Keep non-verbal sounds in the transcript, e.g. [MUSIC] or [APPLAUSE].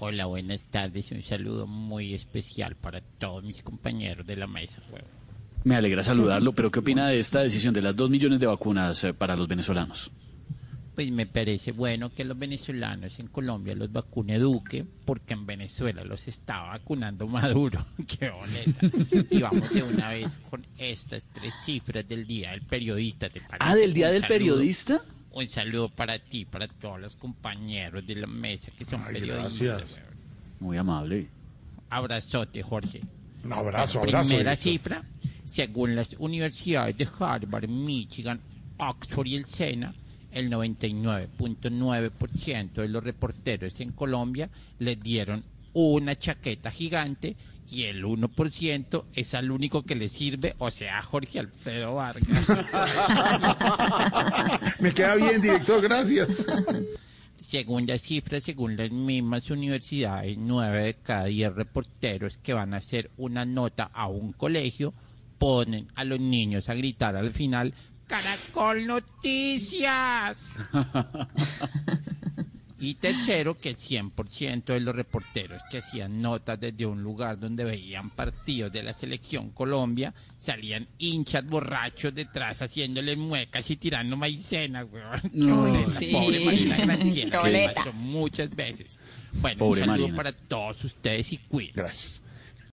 Hola, buenas tardes. Un saludo muy especial para todos mis compañeros de la mesa. Me alegra saludarlo, pero ¿qué opina de esta decisión de las dos millones de vacunas eh, para los venezolanos? Pues me parece bueno que los venezolanos en Colombia los vacune Duque, porque en Venezuela los está vacunando Maduro. [LAUGHS] ¡Qué boleta! Y vamos de una vez con estas tres cifras del Día del Periodista, ¿te parece? Ah, del Día Un del saludo- Periodista. Un saludo para ti, para todos los compañeros de la mesa que son Ay, periodistas. gracias. Muy amable. Abrazote, Jorge. Un abrazo, abrazo. Primera cifra, según las universidades de Harvard, Michigan, Oxford y el SENA, el 99.9% de los reporteros en Colombia les dieron una chaqueta gigante y el 1% es al único que le sirve, o sea, Jorge Alfredo Vargas. [LAUGHS] Me queda bien, director, gracias. Según las cifras, según las mismas universidades, nueve de cada diez reporteros que van a hacer una nota a un colegio ponen a los niños a gritar al final, Caracol Noticias. [LAUGHS] Y tercero, que el 100% de los reporteros que hacían notas desde un lugar donde veían partidos de la selección Colombia salían hinchas borrachos detrás haciéndole muecas y tirando maicena, weón. Qué No. Sí. Pobre Marina [LAUGHS] Granciera, que pasó muchas veces. Bueno, Pobre un saludo Marina. para todos ustedes y cuídense. Gracias.